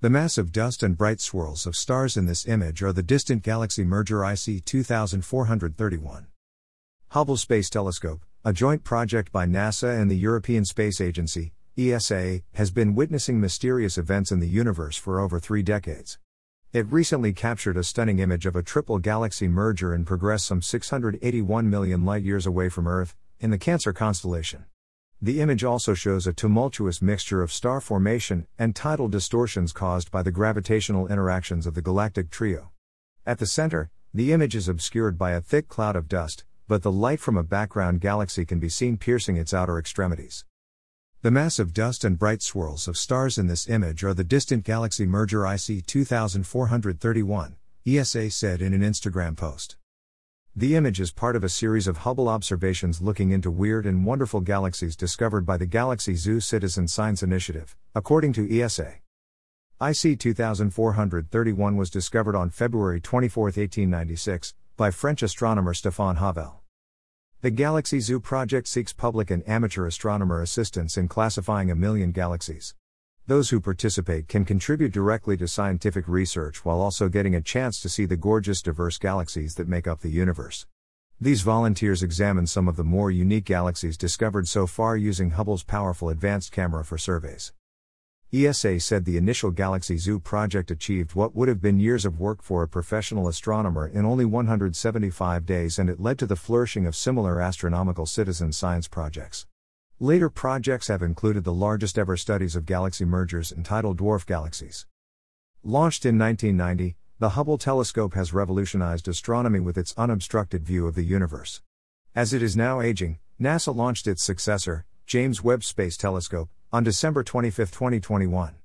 The massive dust and bright swirls of stars in this image are the distant galaxy merger IC 2431. Hubble Space Telescope, a joint project by NASA and the European Space Agency, ESA, has been witnessing mysterious events in the universe for over three decades. It recently captured a stunning image of a triple galaxy merger in progress some 681 million light years away from Earth, in the Cancer constellation. The image also shows a tumultuous mixture of star formation and tidal distortions caused by the gravitational interactions of the galactic trio. At the center, the image is obscured by a thick cloud of dust, but the light from a background galaxy can be seen piercing its outer extremities. The massive dust and bright swirls of stars in this image are the distant galaxy merger IC 2431, ESA said in an Instagram post. The image is part of a series of Hubble observations looking into weird and wonderful galaxies discovered by the Galaxy Zoo Citizen Science Initiative, according to ESA. IC 2431 was discovered on February 24, 1896, by French astronomer Stéphane Javelle. The Galaxy Zoo project seeks public and amateur astronomer assistance in classifying a million galaxies. Those who participate can contribute directly to scientific research while also getting a chance to see the gorgeous, diverse galaxies that make up the universe. These volunteers examine some of the more unique galaxies discovered so far using Hubble's powerful advanced camera for surveys. ESA said the initial Galaxy Zoo project achieved what would have been years of work for a professional astronomer in only 175 days, and it led to the flourishing of similar astronomical citizen science projects. Later projects have included the largest ever studies of galaxy mergers tidal dwarf galaxies. Launched in 1990, the Hubble telescope has revolutionized astronomy with its unobstructed view of the universe. As it is now aging, NASA launched its successor, James Webb Space Telescope, on December 25, 2021.